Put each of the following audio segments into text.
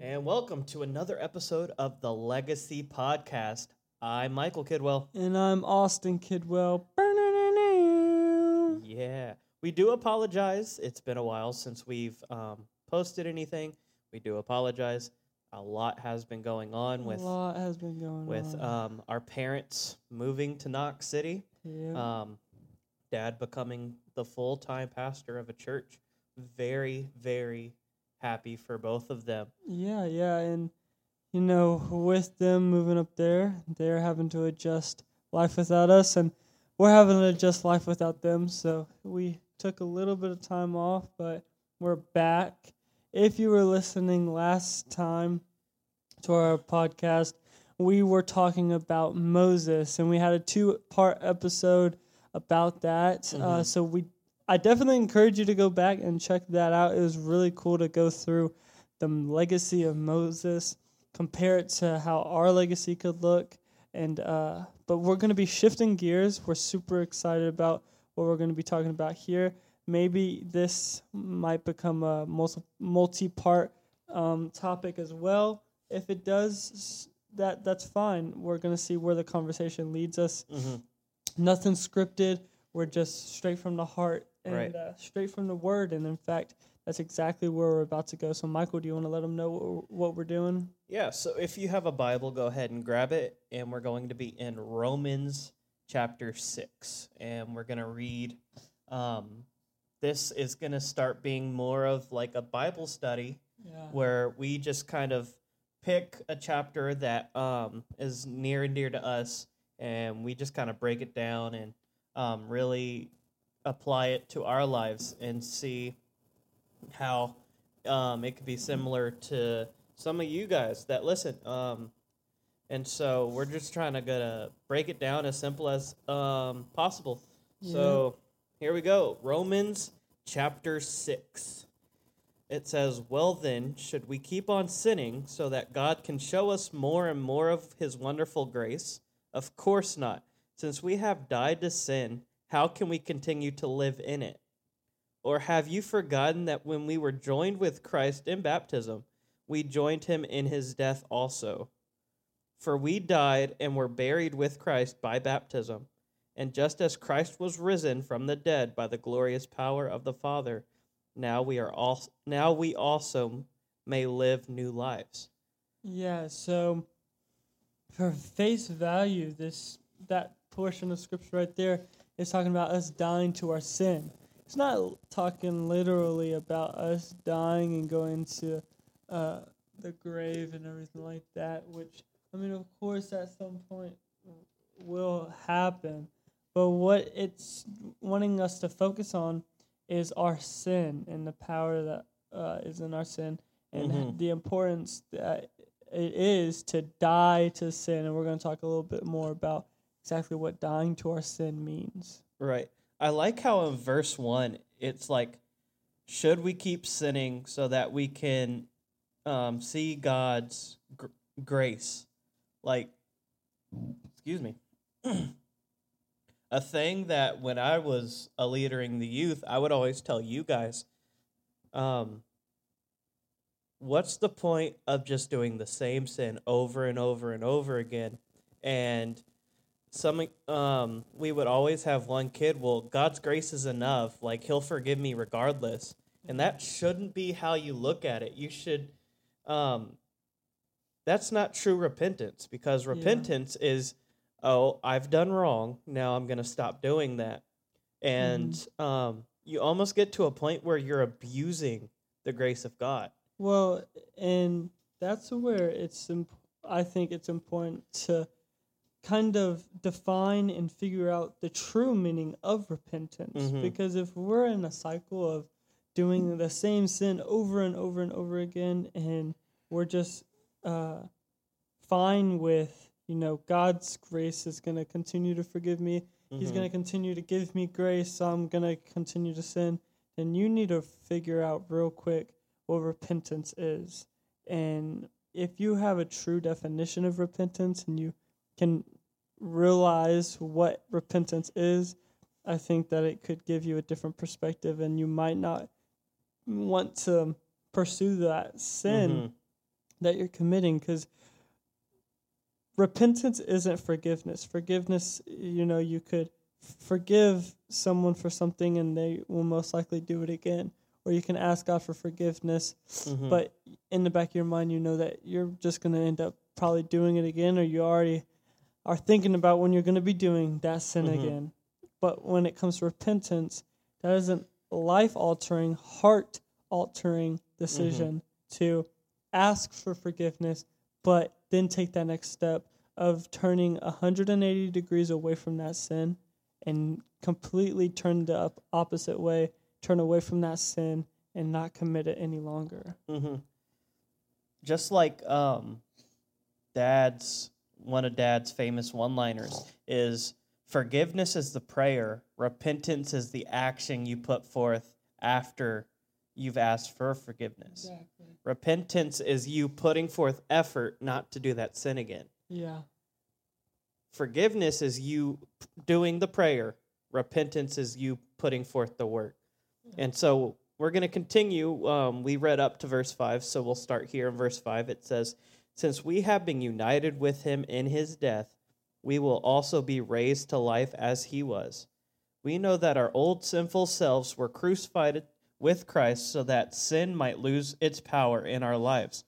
And welcome to another episode of the Legacy Podcast. I'm Michael Kidwell. And I'm Austin Kidwell. Yeah, we do apologize. It's been a while since we've um, posted anything. We do apologize. A lot has been going on with a lot has been going with on. um, our parents moving to Knox City. yeah. Um, dad becoming the full time pastor of a church. Very, very happy for both of them. yeah, yeah, and you know, with them moving up there, they're having to adjust life without us, and we're having to adjust life without them. So we took a little bit of time off, but we're back. If you were listening last time to our podcast, we were talking about Moses, and we had a two-part episode about that. Uh, Mhm. so we, I definitely encourage you to go back and check that out. It was really cool to go through the legacy of Moses, compare it to how our legacy could look, and uh, but we're going to be shifting gears. We're super excited about what we're going to be talking about here. Maybe this might become a multi multi-part um, topic as well. If it does, that that's fine. We're going to see where the conversation leads us Mm-hmm. Nothing scripted. We're just straight from the heart and Right. uh, straight from the word. And in fact, that's exactly where we're about to go. So, Michael, do you want to let them know what, what we're doing? Yeah, so if you have a Bible, go ahead and grab it. And we're going to be in Romans chapter 6. And we're going to read. Um, this is going to start being more of like a Bible study Yeah. where we just kind of pick a chapter that um, is near and dear to us. And we just kind of break it down and um, really apply it to our lives and see how um, it could be similar to some of you guys that listen. Um, and so we're just trying to gonna break it down as simple as um, possible. So here we go. Romans chapter six. It says, "Well then, should we keep on sinning so that God can show us more and more of His wonderful grace? Of course not. Since we have died to sin, how can we continue to live in it? Or have you forgotten that when we were joined with Christ in baptism, we joined him in his death also? For we died and were buried with Christ by baptism. And just as Christ was risen from the dead by the glorious power of the Father, now we are all now we also may live new lives. Yeah. So, for face value, this that portion of scripture right there is talking about us dying to our sin. It's not talking literally about us dying and going to uh, the grave and everything like that, which, I mean, of course, at some point will happen. But what it's wanting us to focus on is our sin and the power that uh, is in our sin and Mhm. the importance that it is to die to sin. And we're going to talk a little bit more about exactly what dying to our sin means. Right. I like how in verse 1 it's like should we keep sinning so that we can um, see God's gr- grace? Like excuse me. a thing that when I was a leader in the youth, I would always tell you guys um what's the point of just doing the same sin over and over and over again? And some um we would always have one kid well god's grace is enough. Like he'll forgive me regardless. And that shouldn't be how you look at it. You should um that's not true repentance because Yeah. repentance is oh i've done wrong. Now i'm going to stop doing that. And um you almost get to a point where you're abusing the grace of god Well, and that's where it's imp- I think it's important to kind of define and figure out the true meaning of repentance Mhm. because if we're in a cycle of doing the same sin over and over and over again and we're just uh, fine with you know God's grace is going to continue to forgive me He's Mhm. going to continue to give me grace, so I'm going to continue to sin. Then you need to figure out real quick what repentance is. And if you have a true definition of repentance and you can realize what repentance is, I think that it could give you a different perspective, and you might not want to pursue that sin Mhm. that you're committing because repentance isn't forgiveness. Forgiveness, you know, you could forgive someone for something and they will most likely do it again. Or you can ask God for forgiveness, Mhm. but in the back of your mind, you know that you're just going to end up probably doing it again, or you already are thinking about when you're going to be doing that sin Mhm. again. But when it comes to repentance, that is a life altering, heart altering decision to ask for forgiveness, but then take that next step of turning 180 degrees away from that sin and completely turn the opposite way, turn away from that sin and not commit it any longer. hmm Just like um, Dad's one of Dad's famous one-liners is forgiveness is the prayer, repentance is the action you put forth after you've asked for forgiveness. Repentance is you putting forth effort not to do that sin again. Yeah. Forgiveness is you doing the prayer. Repentance is you putting forth the work. And so we're going to continue. Um, we read up to verse 5, so we'll start here in verse 5. It says, Since we have been united with him in his death, we will also be raised to life as he was. We know that our old sinful selves were crucified with Christ so that sin might lose its power in our lives.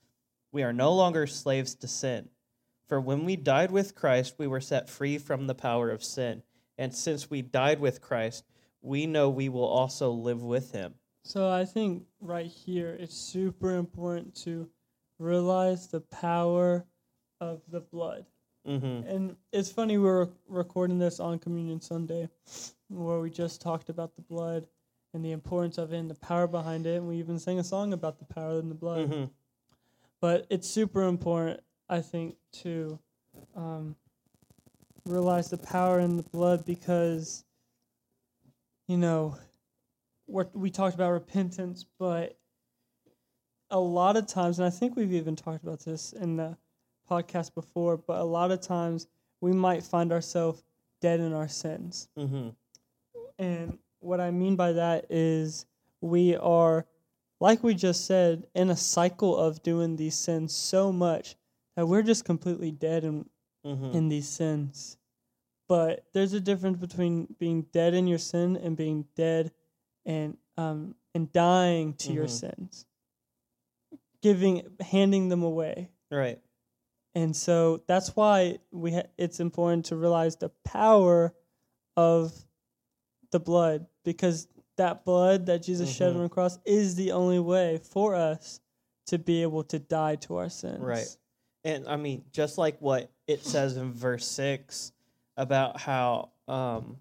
We are no longer slaves to sin. For when we died with Christ, we were set free from the power of sin. And since we died with Christ, we know we will also live with him. So I think right here it's super important to realize the power of the blood. Mm-hmm. And it's funny we're recording this on Communion Sunday, where we just talked about the blood and the importance of it and the power behind it, and we even sang a song about the power in the blood. Mm-hmm. But it's super important, I think, to um, realize the power in the blood because, you know, we we talked about repentance, but a lot of times, and I think we've even talked about this in the podcast before, but a lot of times we might find ourselves dead in our sins. Mm-hmm. And what I mean by that is we are, like we just said, in a cycle of doing these sins so much that we're just completely dead in, Mm-hmm. in these sins. But there's a difference between being dead in your sin and being dead and um and dying to your Mhm. sins. Giving handing them away. Right. And so that's why we ha- it's important to realize the power of the blood because that blood that Jesus shed Mhm. on the cross is the only way for us to be able to die to our sins. Right. And I mean, just like what it says in verse 6 about how um,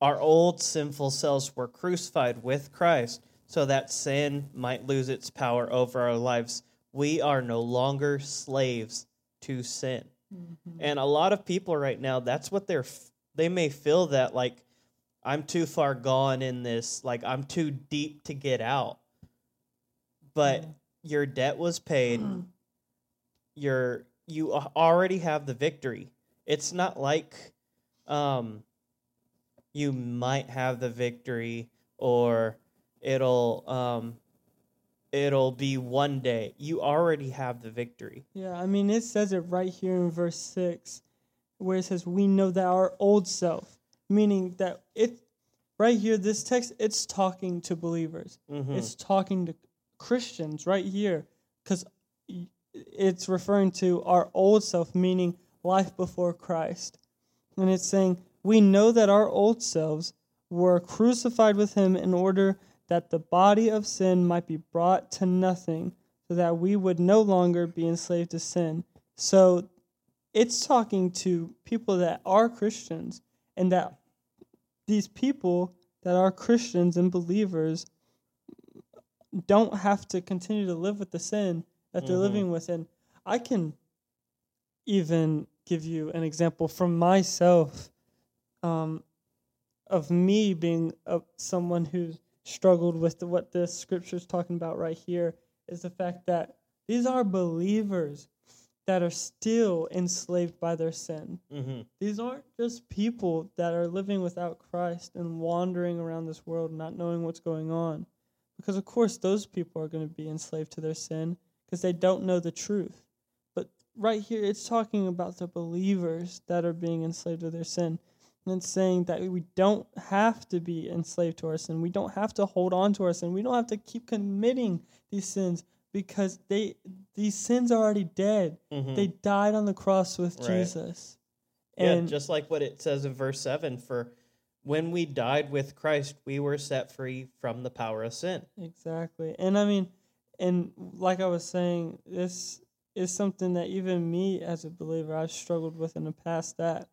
our old sinful selves were crucified with Christ so that sin might lose its power over our lives. We are no longer slaves to sin. Mhm. And a lot of people right now, that's what they're, they may feel that like, I'm too far gone in this, like, I'm too deep to get out. But Yeah. your debt was paid. You're, you already have the victory. It's not like um, you might have the victory or it'll um, it'll be one day. You already have the victory. Yeah, I mean, it says it right here in verse 6, where it says, We know that our old self, meaning that it, right here, this text, it's talking to believers. Mm-hmm. It's talking to Christians right here, because it's referring to our old self, meaning life before Christ. And it's saying, We know that our old selves were crucified with him in order that the body of sin might be brought to nothing, so that we would no longer be enslaved to sin. So it's talking to people that are Christians, and that these people that are Christians and believers don't have to continue to live with the sin that they're Mhm. living with. And I can even give you an example from myself um, of me being a, someone who's struggled with the, what this scripture is talking about right here is the fact that these are believers that are still enslaved by their sin. Mm-hmm. These aren't just people that are living without Christ and wandering around this world not knowing what's going on. Because, of course, those people are going to be enslaved to their sin because they don't know the truth. Right here, it's talking about the believers that are being enslaved to their sin. And it's saying that we don't have to be enslaved to our sin. We don't have to hold on to our sin. We don't have to keep committing these sins because they these sins are already dead. Mm-hmm. They died on the cross with Right. Jesus. yeah, And just like what it says in verse seven. For when we died with Christ, we were set free from the power of sin. exactly. And I mean, and like I was saying, this is something that even me as a believer I've struggled with in the past that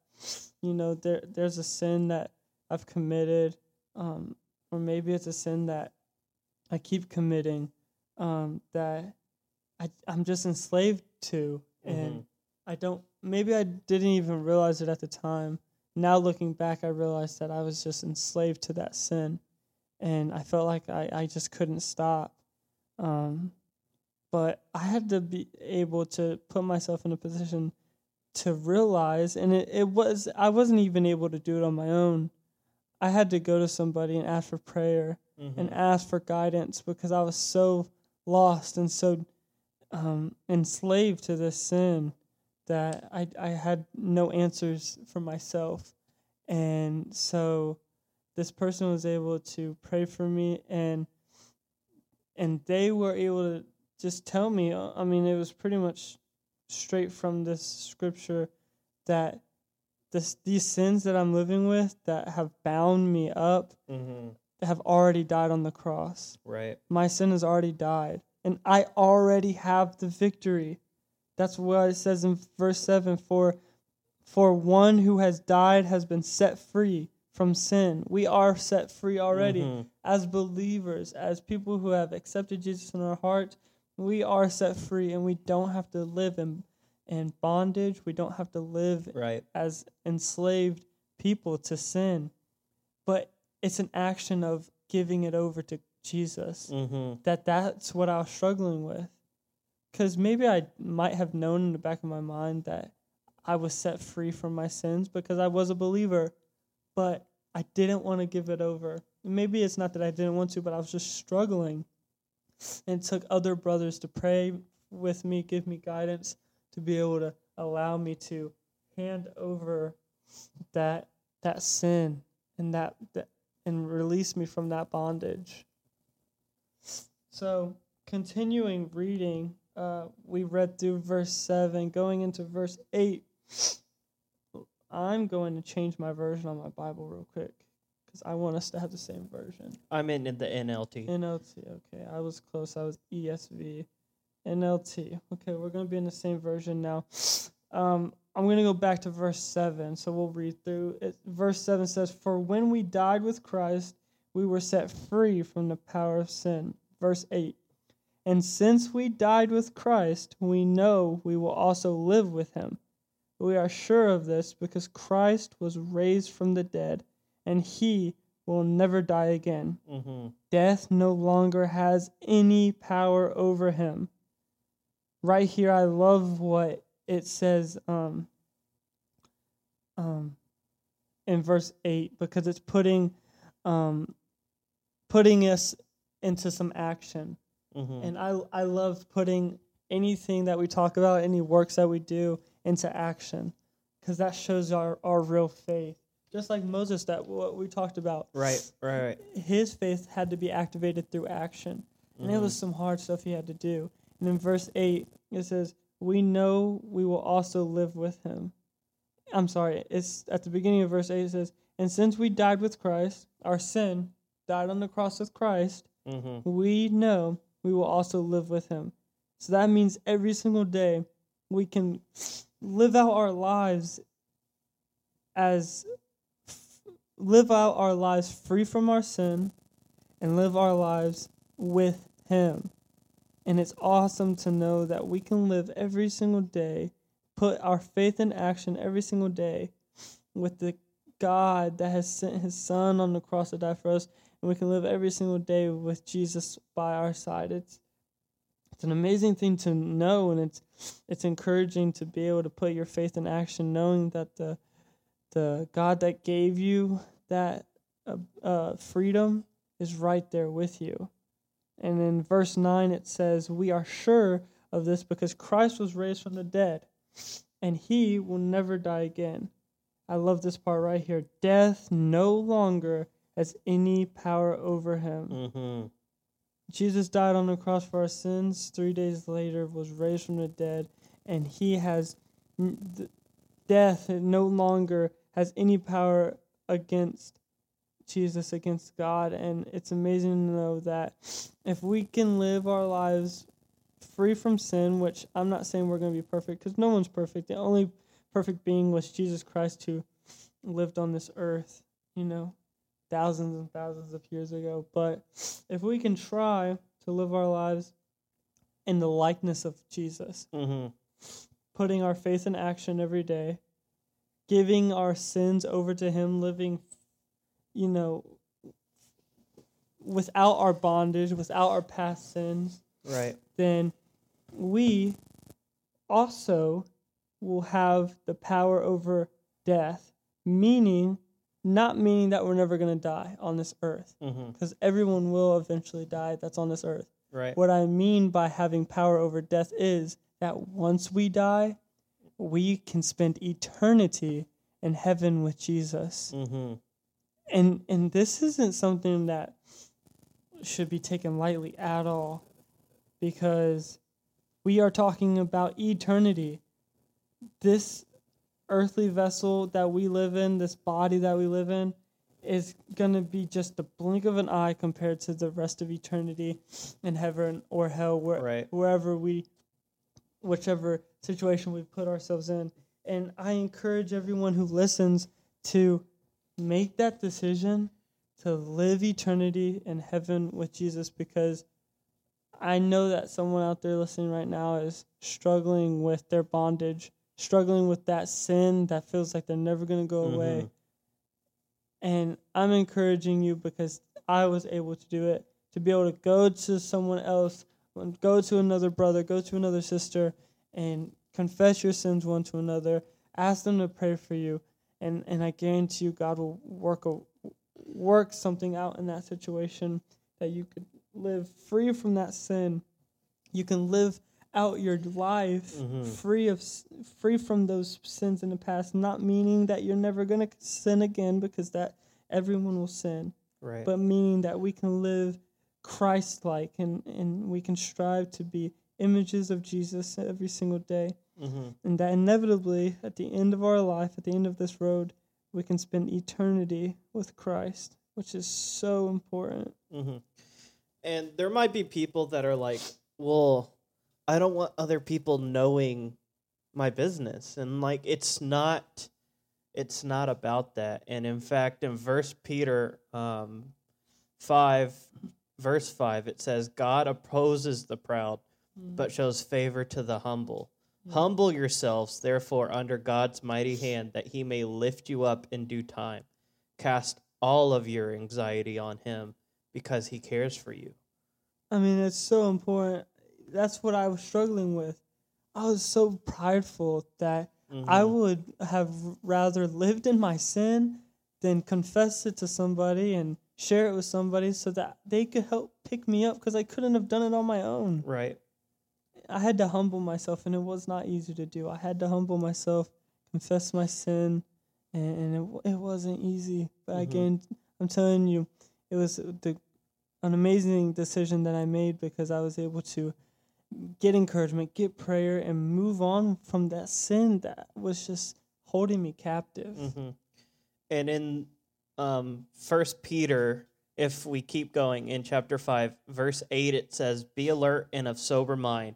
you know, there there's a sin that I've committed, um, or maybe it's a sin that I keep committing, um, that I I'm just enslaved to and Mhm. I don't maybe I didn't even realize it at the time. Now looking back I realized that I was just enslaved to that sin and I felt like I, I just couldn't stop. Um but I had to be able to put myself in a position to realize and it, it was I wasn't even able to do it on my own. I had to go to somebody and ask for prayer Mhm. and ask for guidance because I was so lost and so um, enslaved to this sin that I I had no answers for myself, and so this person was able to pray for me and and they were able to just tell me. uh, I mean, it was pretty much straight from this scripture that this these sins that I'm living with that have bound me up Mhm. have already died on the cross. Right. My sin has already died, and I already have the victory. That's what it says in verse 7 for for one who has died has been set free from sin. We are set free already Mhm. as believers, as people who have accepted Jesus in our heart. We are set free and we don't have to live in in bondage. We don't have to live Right. as enslaved people to sin, but it's an action of giving it over to Jesus. Mm-hmm. That that's what I was struggling with, because maybe I might have known in the back of my mind that I was set free from my sins because I was a believer, but I didn't want to give it over. Maybe it's not that I didn't want to, but I was just struggling, and took other brothers to pray with me, give me guidance to be able to allow me to hand over that that sin and that, that and release me from that bondage. So, continuing reading, uh, we read through verse 7, going into verse 8. I'm going to change my version on my Bible real quick because I want us to have the same version. I'm in, the NLT. NLT, okay. I was close. I was ESV. NLT. Okay, we're going to be in the same version now. Um, I'm going to go back to verse 7, so we'll read through it. Verse 7 says, For when we died with Christ, we were set free from the power of sin. Verse 8, And since we died with Christ, we know we will also live with him. We are sure of this because Christ was raised from the dead, and he will never die again mm-hmm. death no longer has any power over him. Right here, I love what it says um, um, in verse 8 because it's putting, um, putting us into some action. Mm-hmm. And I, I love putting anything that we talk about, any works that we do, into action because that shows our, our real faith. Just like Moses, that what we talked about right. Right. Right. his faith had to be activated through action. And it was some hard stuff he had to do. And in verse 8, it says, We know we will also live with him. I'm sorry, it's at the beginning of verse 8, it says, And since we died with Christ, our sin died on the cross with Christ, Mm-hmm. we know we will also live with him. So that means every single day we can live out our lives as live out our lives free from our sin and live our lives with him. And it's awesome to know that we can live every single day, put our faith in action every single day with the God that has sent his son on the cross to die for us and we can live every single day with Jesus by our side. It's it's an amazing thing to know, and it's it's encouraging to be able to put your faith in action, knowing that the the God that gave you that uh, uh, freedom is right there with you. And in verse 9, it says, We are sure of this because Christ was raised from the dead, and he will never die again. I love this part right here. Death no longer has any power over him. Mm-hmm. Jesus died on the cross for our sins. Three days later, was raised from the dead, and he has death no longer has any power against Jesus, against God. And it's amazing to know that if we can live our lives free from sin, which I'm not saying we're going to be perfect because no one's perfect. The only perfect being was Jesus Christ who lived on this earth, you know, thousands and thousands of years ago. But if we can try to live our lives in the likeness of Jesus, Mm-hmm. putting our faith in action every day, giving our sins over to Him, living, you know, without our bondage, without our past sins, Right. then we also will have the power over death, meaning, not meaning that we're never going to die on this earth, Mm-hmm. because everyone will eventually die that's on this earth. Right. What I mean by having power over death is that once we die, we can spend eternity in heaven with Jesus. Mm-hmm. And and this isn't something that should be taken lightly at all because we are talking about eternity. This earthly vessel that we live in, this body that we live in, is going to be just the blink of an eye compared to the rest of eternity in heaven or hell, where, Right. wherever we, whichever situation we put ourselves in. And I encourage everyone who listens to make that decision to live eternity in heaven with Jesus because I know that someone out there listening right now is struggling with their bondage, struggling with that sin that feels like they're never going to go away. Mhm. And I'm encouraging you because I was able to do it to be able to go to someone else, go to another brother, go to another sister, and confess your sins one to another. Ask them to pray for you, and and I guarantee you, God will work a work something out in that situation that you could live free from that sin. You can live out your life Mhm. free of free from those sins in the past not meaning that you're never going to sin again because that everyone will sin Right. but meaning that we can live Christ like and, and we can strive to be images of Jesus every single day. mm-hmm. And that inevitably, at the end of our life, at the end of this road, we can spend eternity with Christ, which is so important. Mm-hmm. And there might be people that are like, well, I don't want other people knowing my business. And like it's not it's not about that. And in fact, in verse Peter um 5 verse 5 it says God opposes the proud but shows favor to the humble. Humble yourselves therefore under God's mighty hand that he may lift you up in due time. Cast all of your anxiety on him because he cares for you. I mean, it's so important. That's what I was struggling with. I was so prideful that I Mhm. would have rather lived in my sin than confess it to somebody and share it with somebody so that they could help pick me up because I couldn't have done it on my own. Right. I had to humble myself, and it was not easy to do. I had to humble myself, confess my sin, and, and it, it wasn't easy. But Mhm. again, I'm telling you, it was the an amazing decision that I made because I was able to get encouragement, get prayer, and move on from that sin that was just holding me captive. hmm And in um, First Peter, if we keep going in chapter five, verse eight, it says, "Be alert and of sober mind.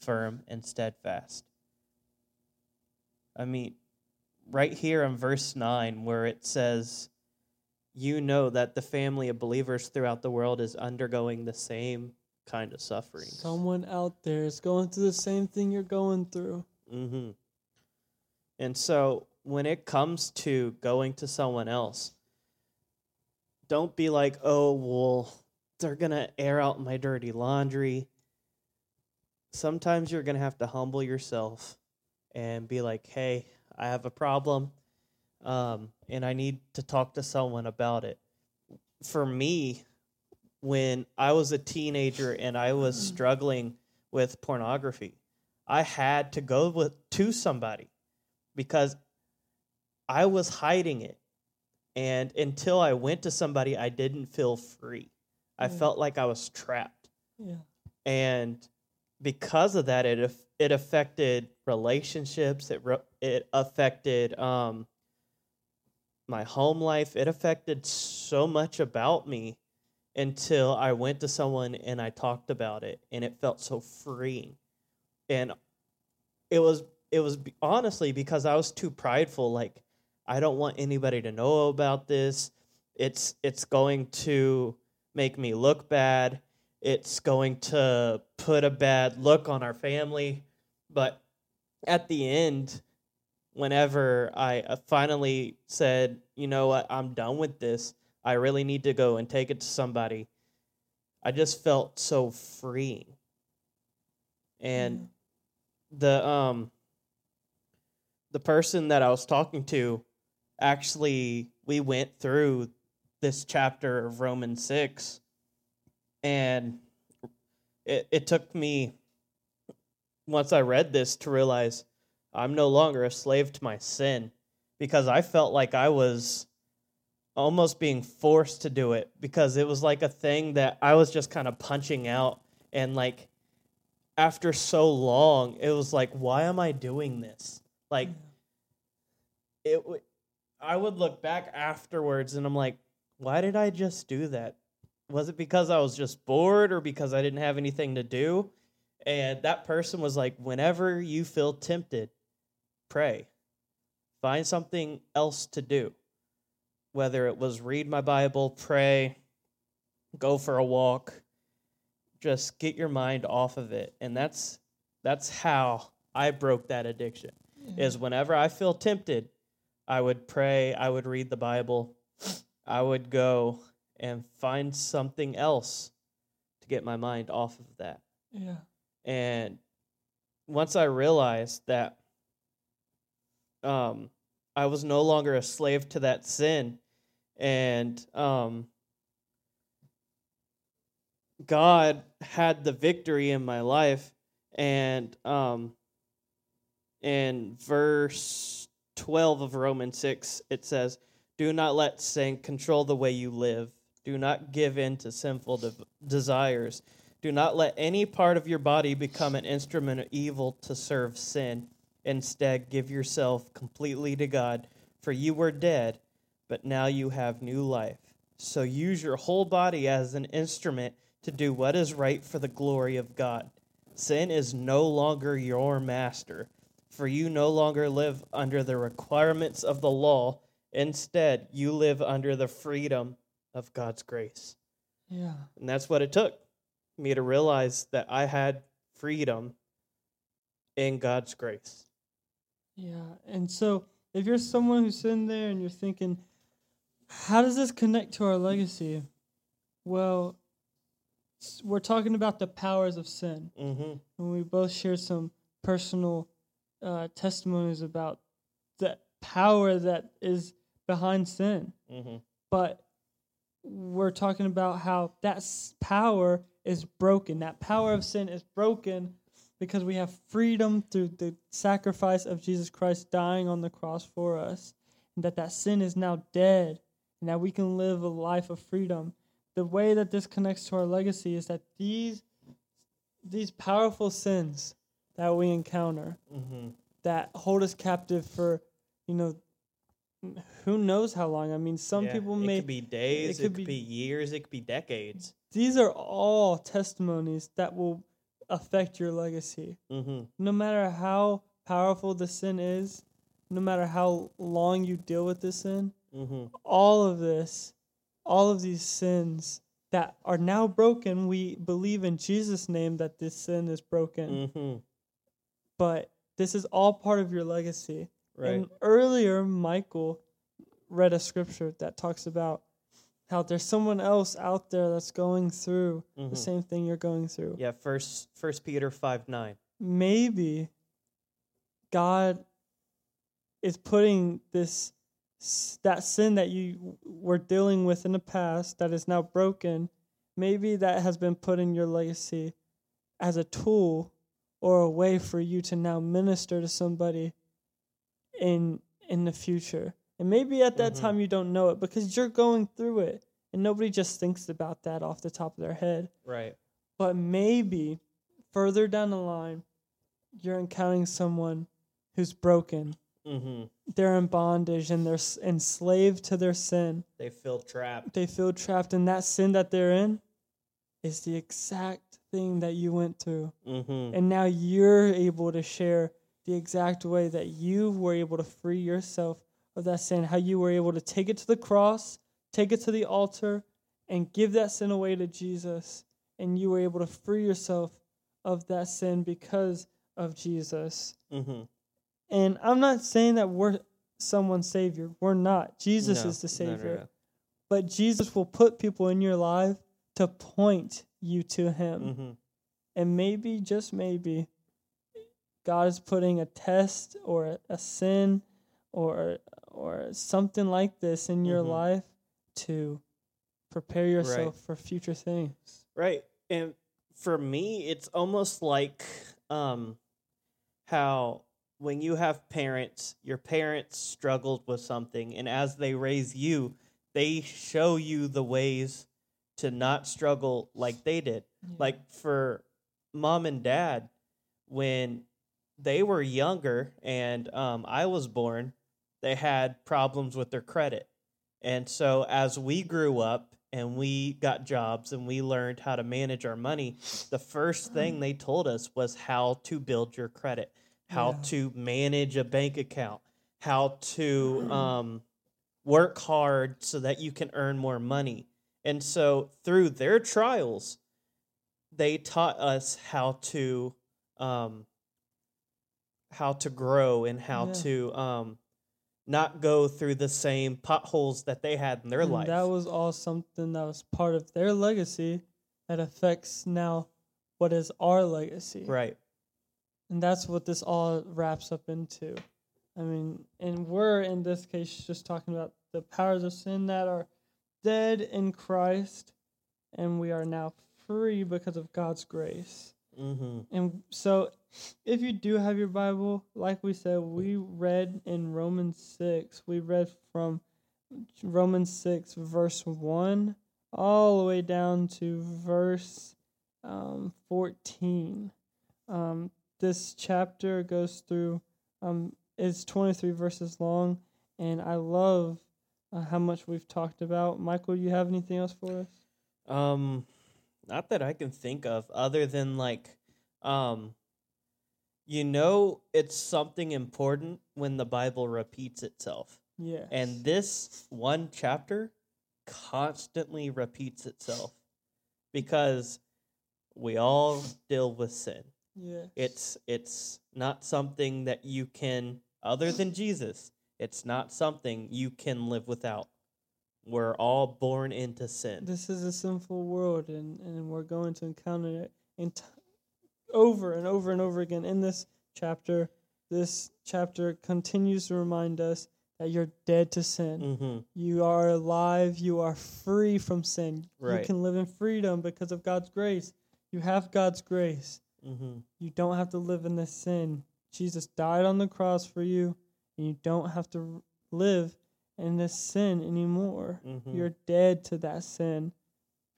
firm and steadfast. I mean, right here in verse 9, where it says, You know that the family of believers throughout the world is undergoing the same kind of suffering. Someone out there is going through the same thing you're going through. Mm-hmm. And so when it comes to going to someone else, don't be like, oh, well, they're going to air out my dirty laundry. Sometimes you're going to have to humble yourself and be like, hey, I have a problem um, and I need to talk to someone about it. For me, when I was a teenager and I was struggling with pornography, I had to go with to somebody because I was hiding it. And until I went to somebody, I didn't feel free. I Yeah. felt like I was trapped. Yeah. And because of that, it it affected relationships. It it affected um, my home life. It affected so much about me until I went to someone and I talked about it, and it felt so freeing. And it was it was honestly because I was too prideful. Like I don't want anybody to know about this. It's it's going to make me look bad. It's going to put a bad look on our family. But at the end, whenever I uh, finally said, you know what, I'm done with this, I really need to go and take it to somebody, I just felt so freeing. And the um the person that I was talking to actually we went through this chapter of Romans 6 and it it took me once I read this to realize I'm no longer a slave to my sin because I felt like I was almost being forced to do it because it was like a thing that I was just kind of punching out. And like after so long it was like why am I doing this? Like it I would look back afterwards and I'm like why did I just do that was it because I was just bored or because I didn't have anything to do? And that person was like whenever you feel tempted pray. Find something else to do. Whether it was read my bible pray go for a walk. Just get your mind off of it. And that's that's how i broke that addiction mm. is whenever i feel tempted i would pray i would read the bible i would go and find something else to get my mind off of that Yeah. and once I realized that um, I was no longer a slave to that sin, and um, God had the victory in my life, and um, in verse 12 of Romans 6, it says, Do not let sin control the way you live. Do not give in to sinful de- desires. Do not let any part of your body become an instrument of evil to serve sin. Instead, give yourself completely to God, for you were dead, but now you have new life. So use your whole body as an instrument to do what is right for the glory of God. Sin is no longer your master, for you no longer live under the requirements of the law. Instead, you live under the freedom of God's grace. Yeah. And that's what it took me to realize that I had freedom in God's grace. Yeah. And so if you're someone who's sitting there and you're thinking, how does this connect to our legacy? Well, we're talking about the powers of sin. Mm-hmm. And we both shared some personal uh, testimonies about the power that is behind sin. Mm-hmm. But we're talking about how that power is broken. That power of sin is broken because we have freedom through the sacrifice of Jesus Christ dying on the cross for us, and that that sin is now dead, and that we can live a life of freedom. The way that this connects to our legacy is that these these powerful sins that we encounter Mm-hmm. that hold us captive for, you know, who knows how long. I mean, some people it may could be days, it could could, be- be, years, it could be decades. these are all testimonies that will affect your legacy. Mm-hmm. No matter how powerful the sin is, no matter how long you deal with the sin, Mm-hmm. all of this, all of these sins that are now broken, we believe in Jesus' name that this sin is broken. Mm-hmm. But this is all part of your legacy. Right. And earlier, Michael read a scripture that talks about how there's someone else out there that's going through Mhm. the same thing you're going through. Yeah. First, First Peter five nine. Maybe God is putting this that sin that you were dealing with in the past that is now broken. Maybe that has been put in your legacy as a tool or a way for you to now minister to somebody in in the future. And maybe at that Mhm. time you don't know it because you're going through it and nobody just thinks about that off the top of their head. Right. But maybe further down the line you're encountering someone who's broken. Mm-hmm. They're in bondage and they're enslaved to their sin. They feel trapped. They feel trapped and that sin that they're in is the exact thing that you went through. Mm-hmm. And now you're able to share the exact way that you were able to free yourself of that sin, how you were able to take it to the cross, take it to the altar, and give that sin away to Jesus. And you were able to free yourself of that sin because of Jesus. Mm-hmm. And I'm not saying that we're someone's savior. We're not. Jesus is the savior. But Jesus will put people in your life to point you to him. Mm-hmm. And maybe, just maybe, God is putting a test or a, sin or or something like this in your Mhm. life to prepare yourself for future things. Right. And for me, it's almost like um how when you have parents, your parents struggled with something and as they raise you, they show you the ways to not struggle like they did. Like for mom and dad when they were younger and um, I was born, they had problems with their credit. And so as we grew up and we got jobs and we learned how to manage our money, the first thing they told us was how to build your credit, how Yeah. to manage a bank account, how to um, work hard so that you can earn more money. And so through their trials, they taught us how to um, how to grow and how Yeah. to um, not go through the same potholes that they had in their And life. That was all something that was part of their legacy that affects now what is our legacy. right. And that's what this all wraps up into. I mean, and we're in this case just talking about the powers of sin that are dead in Christ, and we are now free because of God's grace. Mm-hmm. And so, if you do have your Bible, like we said, we read in Romans 6, we read from Romans 6, verse 1, all the way down to verse um, 14. Um, this chapter goes through, um, it's 23 verses long, and I love uh, how much we've talked about. Michael, you have anything else for us? Um, not that I can think of, other than like, um, you know, it's something important when the Bible repeats itself. Yeah. And this one chapter constantly repeats itself because we all deal with sin. Yeah. It's it's not something that you can other than Jesus. It's not something you can live without. We're all born into sin. this is a sinful world and, and we're going to encounter it in t- over and over and over again in this chapter. This chapter continues to remind us that you're dead to sin. Mm-hmm. you are alive. You are free from sin. You can live in freedom because of god's grace. You have god's grace. Mm-hmm. you don't have to live in this sin. Jesus died on the cross for you and you don't have to live in this sin anymore Mhm. you're dead to that sin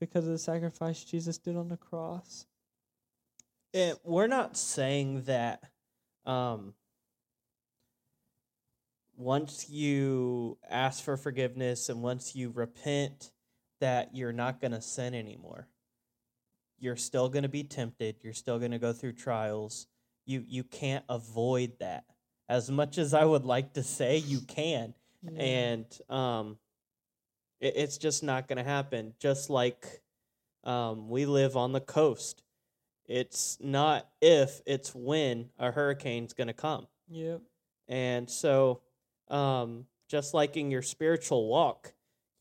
because of the sacrifice Jesus did on the cross. And we're not saying that um, once you ask for forgiveness and once you repent, that you're not going to sin anymore. you're still going to be tempted. You're still going to go through trials. You you can't avoid that. As much as I would like to say you can, Yeah. and um, it, it's just not going to happen. Just like um, we live on the coast, it's not if, it's when a hurricane's going to come. Yep. And so, um, just like in your spiritual walk,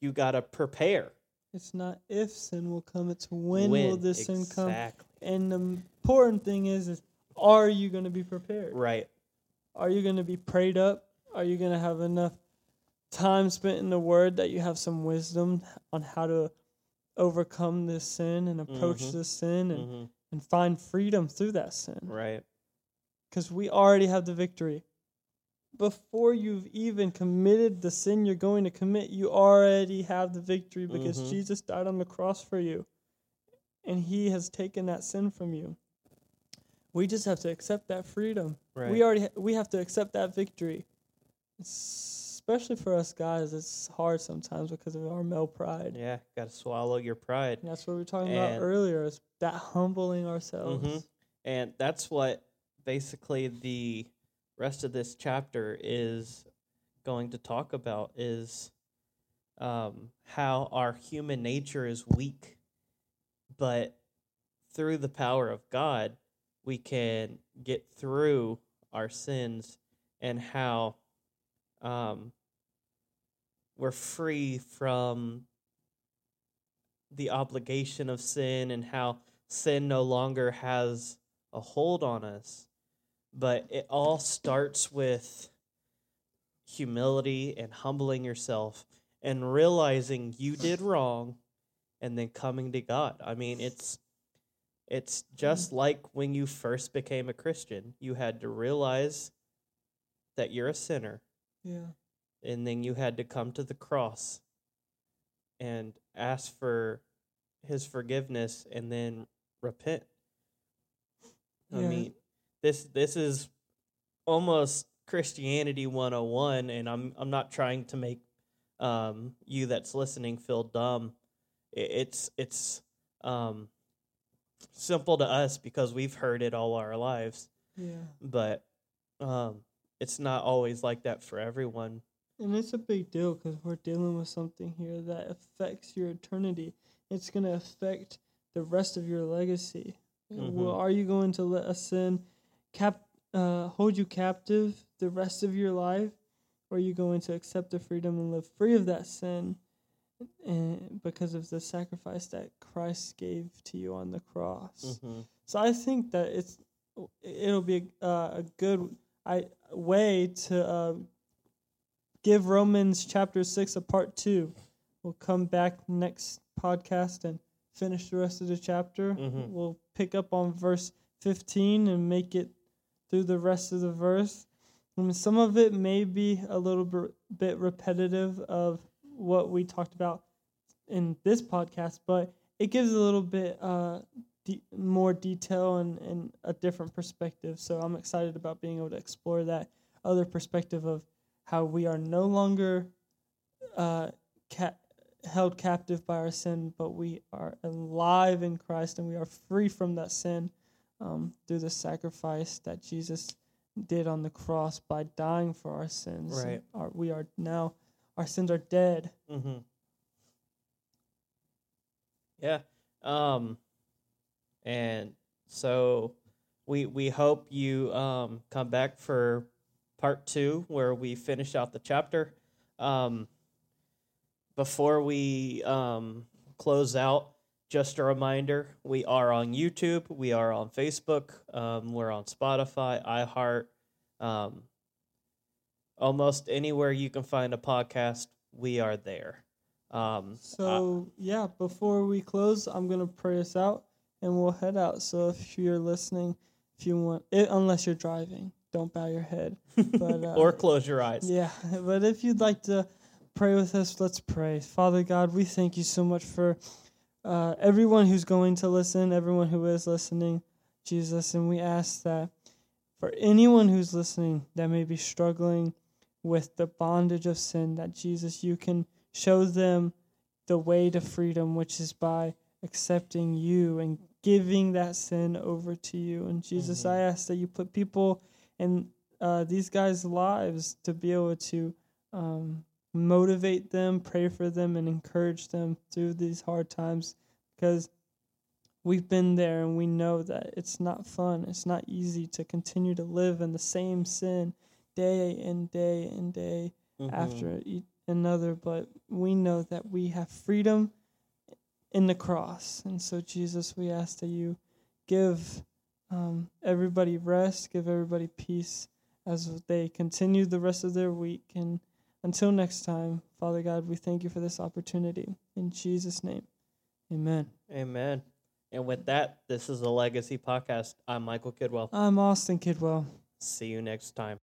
you got to prepare. It's not if sin will come, it's when, will this sin come. exactly. And the important thing is, is are you going to be prepared? Right. Are you going to be prayed up? Are you going to have enough time spent in the Word that you have some wisdom on how to overcome this sin and approach Mhm. this sin and, hmm and find freedom through that sin? Right. Because we already have the victory. Before you've even committed the sin you're going to commit, you already have the victory because Mhm. Jesus died on the cross for you. And he has taken that sin from you. We just have to accept that freedom. Right. We already ha- we have to accept that victory. Especially for us guys, it's hard sometimes because of our male pride. yeah. Got to swallow your pride. And that's what we were talking And- about earlier. Is that humbling ourselves? Mhm. And that's what basically the rest of this chapter is going to talk about is um, how our human nature is weak, but through the power of God, we can get through our sins and how um, we're free from the obligation of sin and how sin no longer has a hold on us. But it all starts with humility and humbling yourself and realizing you did wrong and then coming to God. I mean, it's it's just like when you first became a Christian. You had to realize that you're a sinner Yeah. and then you had to come to the cross and ask for his forgiveness and then repent. I Yeah. mean, this this is almost Christianity 101 and I'm I'm not trying to make um you that's listening feel dumb. It's it's um simple to us because we've heard it all our lives, Yeah. but um it's not always like that for everyone. And it's a big deal because we're dealing with something here that affects your eternity. It's going to affect the rest of your legacy. Well, Mhm. are you going to let a sin cap uh, hold you captive the rest of your life, or are you going to accept the freedom and live free of that sin, and because of the sacrifice that Christ gave to you on the cross? Mhm. So I think that it's it'll be a, uh, a good I, way to uh, give Romans chapter six a part two. We'll come back next podcast and finish the rest of the chapter. Mhm. We'll pick up on verse fifteen and make it through the rest of the verse. I mean, some of it may be a little bit, bit repetitive of what we talked about in this podcast, but it gives a little bit uh, de- more detail and, and a different perspective. So I'm excited about being able to explore that other perspective of how we are no longer uh, ca- held captive by our sin, but we are alive in Christ and we are free from that sin um, through the sacrifice that Jesus did on the cross by dying for our sins. Right. Our, we are now, our sins are dead. Mm-hmm. Yeah. Um, and so we we hope you um come back for part two where we finish out the chapter. Um, before we um close out, just a reminder: we are on YouTube, we are on Facebook, um, we're on Spotify, iHeart, um, almost anywhere you can find a podcast, we are there. Um, So yeah, before we close, I'm gonna pray us out, and we'll head out. So if you're listening, if you want, it, unless you're driving, don't bow your head. But, uh, or close your eyes. Yeah, but if you'd like to pray with us, let's pray. Father God, we thank you so much for uh, everyone who's going to listen, everyone who is listening, Jesus, and we ask that for anyone who's listening that may be struggling with the bondage of sin, that Jesus, you can show them the way to freedom, which is by accepting you and giving that sin over to you. And Jesus, Mhm. I ask that you put people in uh, these guys' lives to be able to um, motivate them, pray for them, and encourage them through these hard times because we've been there and we know that it's not fun. It's not easy to continue to live in the same sin day and day and day Mhm. after another, but we know that we have freedom in the cross. And so, Jesus, we ask that you give um, everybody rest, give everybody peace as they continue the rest of their week. And until next time, Father God, we thank you for this opportunity. In Jesus' name, amen. Amen. And with that, this is the Legacy Podcast. I'm Michael Kidwell. I'm Austin Kidwell. See you next time.